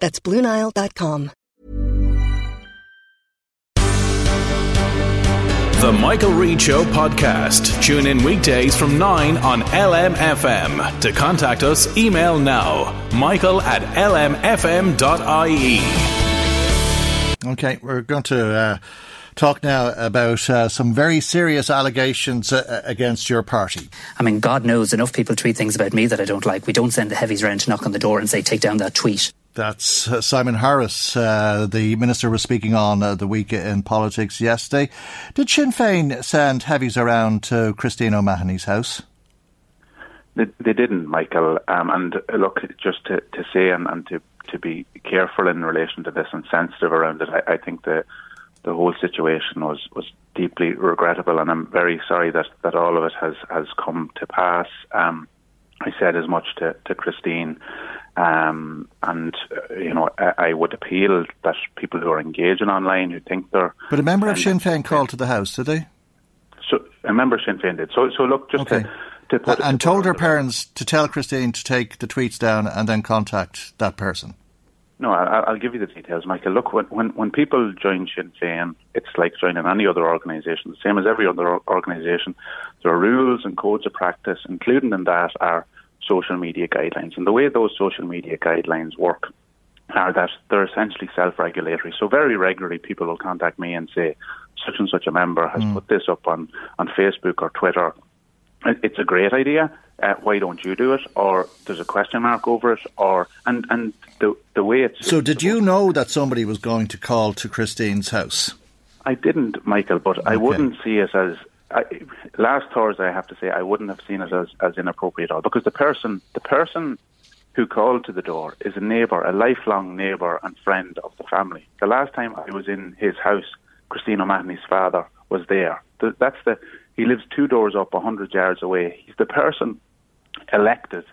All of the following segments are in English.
That's BlueNile.com. The Michael Reade Show podcast. Tune in weekdays from 9 on LMFM. To contact us, email now michael at lmfm.ie. Okay, we're going to uh, talk now about uh, some very serious allegations uh, against your party. I mean, God knows enough people tweet things about me that I don't like. We don't send the heavies around to knock on the door and say, take down that tweet. That's uh, Simon Harris. Uh, the minister was speaking on uh, the week in politics yesterday. Did Sinn Féin send heavies around to Christine O'Mahony's house? They, they didn't, Michael. Um, and uh, look, just to, to say and, and to, to be careful in relation to this and sensitive around it, I, I think the the whole situation was, was deeply regrettable, and I'm very sorry that, that all of it has, has come to pass. Um, I said as much to, to Christine. Um, and uh, you know, I, I, would appeal that people who are engaging online who think they're. But a member of Sinn Féin called to the house, did they? So a member of Sinn Féin did. So, so look, just okay. to, to put, and to told her parents to tell Christine to take the tweets down and then contact that person. No, I, will give you the details, Michael. Look, when, when when people join Sinn Féin, it's like joining any other organisation. The same as every other organisation, there are rules and codes of practice, including in that are social media guidelines. And the way those social media guidelines work are that they're essentially self-regulatory. So very regularly, people will contact me and say, such and such a member has mm. put this up on on Facebook or Twitter. It's a great idea. Uh, why don't you do it? Or there's a question mark over it. Or and and the the way it's. So, did you know that somebody was going to call to Christine's house? I didn't, Michael, but okay. I wouldn't see it as. I, last Thursday, I have to say, I wouldn't have seen it as, as inappropriate at all because the person, the person who called to the door is a neighbour, a lifelong neighbour and friend of the family. The last time I was in his house, Christine O'Mahony's father was there. That's the he lives two doors up, a hundred yards away. He's the person elected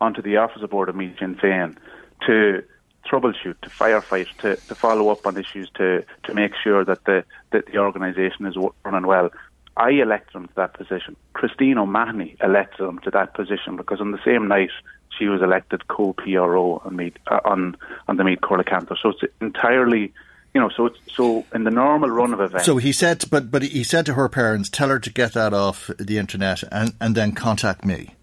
onto the office of board of Meath Sinn Féin to troubleshoot, to firefight, to, to follow up on issues, to, to make sure that the that the organisation is running well. I elected him to that position. Christine O'Mahony elected him to that position because on the same night she was elected co-PRO on Meath, uh, on on the Meath Comhairle Ceantair. So it's entirely you know, so it's so in the normal run of events. So he said, but but he said to her parents, tell her to get that off the internet and and then contact me.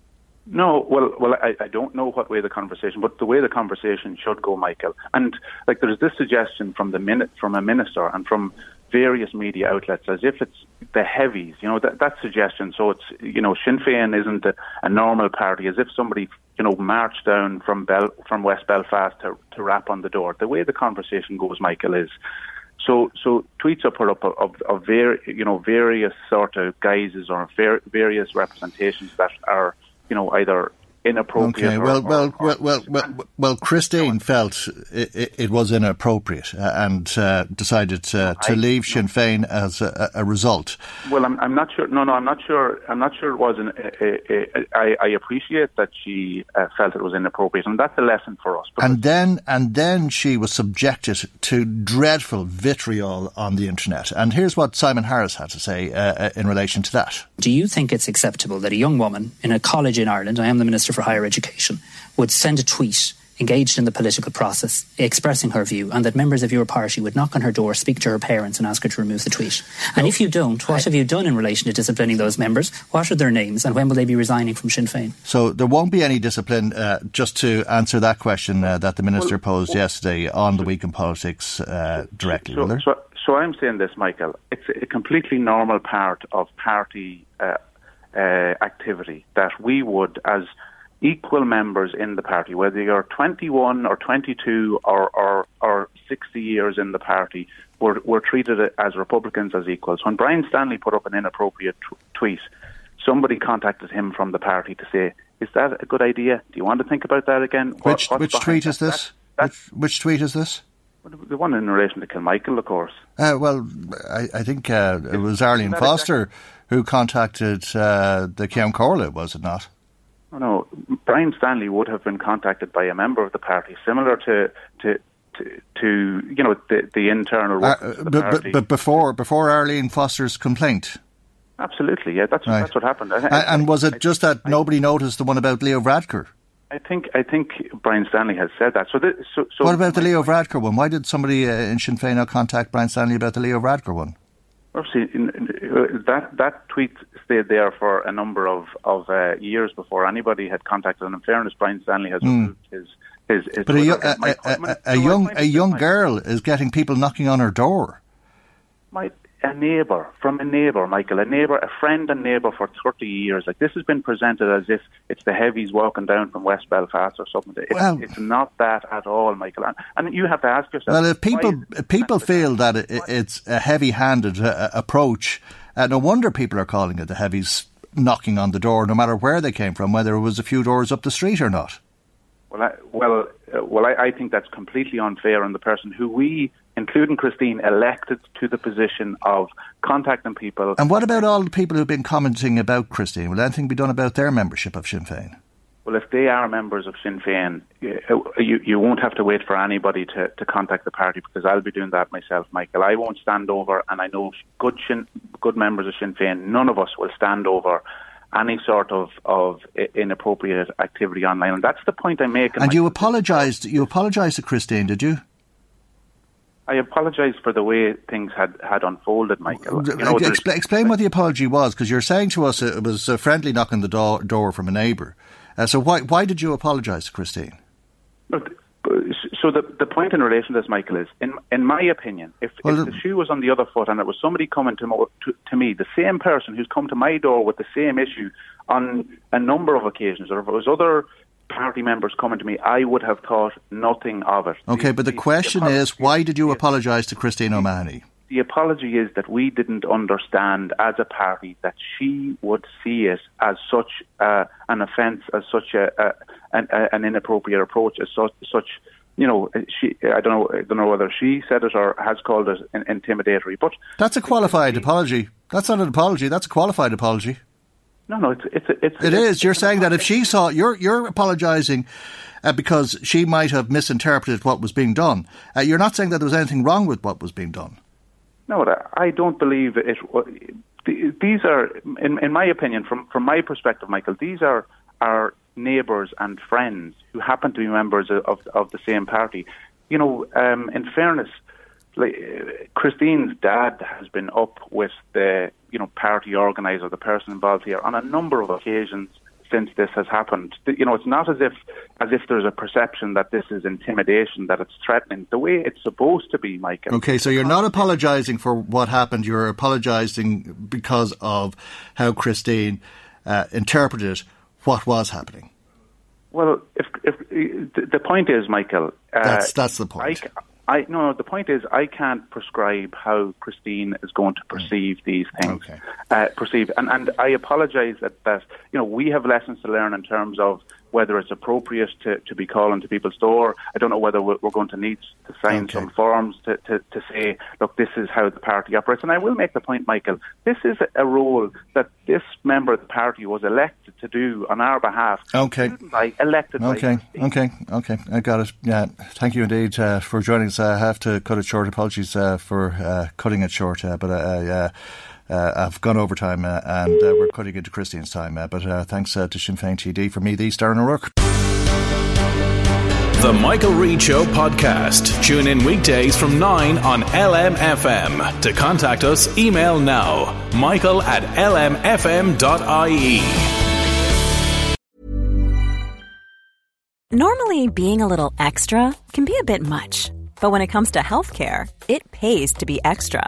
No, well, well, I, I don't know what way the conversation, but the way the conversation should go, Michael. And like, there's this suggestion from the minute from a minister and from various media outlets as if it's the heavies, you know, that, that suggestion. So it's, you know, Sinn Féin isn't a, a normal party, as if somebody, you know, marched down from Bel, from West Belfast to, to rap on the door. The way the conversation goes, Michael, is so so tweets are put up of, of, of var- you know various sort of guises or ver- various representations that are you know, either inappropriate. Okay. Or, well, well, or, well, well, well, well, Christine felt it, it, was inappropriate uh, and uh, decided uh, to I, leave Sinn Féin as a, a, result. Well, I'm, I'm not sure. No, no, I'm not sure. I'm not sure it was. An, a, a, I, I appreciate that she uh, felt it was inappropriate, and that's a lesson for us. And then, and then she was subjected to dreadful vitriol on the internet. And here's what Simon Harris had to say uh, in relation to that. Do you think it's acceptable that a young woman in a college in Ireland, I am the Minister for Higher Education, would send a tweet engaged in the political process, expressing her view, and that members of your party would knock on her door, speak to her parents, and ask her to remove the tweet. And if you don't, what have you done in relation to disciplining those members? What are their names, and when will they be resigning from Sinn Féin? So there won't be any discipline. Uh, just to answer that question uh, that the minister well, posed well, yesterday on the week in politics uh, directly, so, so, so, I'm saying this, Michael. It's a completely normal part of party uh, uh, activity that we would, as equal members in the party, whether you're 21 or 22 or, or, or 60 years in the party, we're, we're treated as Republicans as equals. When Brian Stanley put up an inappropriate t- tweet, somebody contacted him from the party to say, "Is that a good idea? Do you want to think about that again?" Which what, which tweet is this? That, which, which, tweet is this? The one in relation to Kilmichael, of course. Uh, well, I, I think uh, it was Arlene Foster exactly? who contacted uh, the Ceann Comhairle, was it not? No, no. Brian Stanley would have been contacted by a member of the party, similar to to to, to you know the the internal. Uh, the but, but, but before before Arlene Foster's complaint. Absolutely, yeah, that's right. that's what happened. I, I, and was it I, just that nobody noticed the one about Leo Varadkar? I think I think Brian Stanley has said that. So, this, so, so what about the Leo Varadkar one? Why did somebody uh, in Sinn Féin contact Brian Stanley about the Leo Varadkar one? Obviously, that that tweet stayed there for a number of of uh, years before anybody had contacted. And in fairness, Brian Stanley has mm. his. His, his but a, a, a, a young a young girl is getting people knocking on her door. My a neighbour, from a neighbour, Michael, a neighbour, a friend and neighbour for 30 years. Like this has been presented as if it's the heavies walking down from West Belfast or something. It's, well, it's not that at all, Michael. And, and, you have to ask yourself. Well, if people people feel that it, it's a heavy-handed uh, approach, uh, no wonder people are calling it the heavies knocking on the door, no matter where they came from, whether it was a few doors up the street or not. Well, I, well, uh, well, I, I think that's completely unfair on the person who we including Christine, elected to the position of contacting people. And what about all the people who've been commenting about Christine? Will anything be done about their membership of Sinn Féin? Well, if they are members of Sinn Féin, uh, uh, you, you won't have to wait for anybody to, to contact the party because I'll be doing that myself, Michael. I won't stand over, and I know good Sinn, good members of Sinn Féin, none of us will stand over any sort of, of inappropriate activity online. And that's the point I make. And you apologised. You apologised to Christine, did you? I apologise for the way things had, had unfolded, Michael. Uh, you know, Expl- explain what the apology was, because you're saying to us it was a friendly knock on the do- door from a neighbour. Uh, so why why did you apologise to Christine? So the the point in relation to this, Michael, is in in my opinion, if, well, if the shoe was on the other foot and it was somebody coming to, mo- to to me, the same person who's come to my door with the same issue on a number of occasions, or if it was other party members coming to me, I would have thought nothing of it. Okay, the, but the, the question the is, why did you apologise to Christine O'Mahony? The apology is that we didn't understand as a party that she would see it as such uh, an offence, as such a, a, an, a, an, inappropriate approach, as such, such you know, she, I don't know, I don't know whether she said it or has called it intimidatory. But that's a qualified apology. That's not an apology. That's a qualified apology. No, no, it's it's it's. It it's, is. You're saying that if she saw you're you're apologising uh, because she might have misinterpreted what was being done. Uh, you're not saying that there was anything wrong with what was being done. No, I don't believe it. These are, in, in my opinion, from from my perspective, Michael. These are our neighbours and friends who happen to be members of of the same party. You know, um, in fairness, like Christine's dad has been up with the you know party organizer, the person involved here, on a number of occasions since this has happened. You know, it's not as if as if there's a perception that this is intimidation, that it's threatening. The way it's supposed to be, Michael. Okay, so you're not apologising for what happened. You're apologising because of how Christine uh, interpreted what was happening. Well, if, if the point is, Michael, uh, that's that's the point. I, I no. The point is, I can't prescribe how Christine is going to perceive mm. these things. Okay. Uh, perceive, and and I apologise that that you know we have lessons to learn in terms of whether it's appropriate to, to be calling to people's door. I don't know whether we're, going to need to sign okay. some forms to, to, to say, look, this is how the party operates. And I will make the point, Michael, this is a role that this member of the party was elected to do on our behalf. Okay. By, elected Okay, okay, okay. I got it. Yeah, thank you indeed uh, for joining us. I have to cut it short. Apologies uh, for uh, cutting it short, uh, but uh, uh, I've gone over time uh, and uh, we're cutting into Christine's time. Uh, but uh, thanks uh, to Sinn Féin TD for me, the Darren O'Rourke. The The Michael Reade Show podcast. Tune in weekdays from 9 on LMFM. To contact us, email now michael at lmfm.ie. Normally, being a little extra can be a bit much, but when it comes to healthcare, it pays to be extra.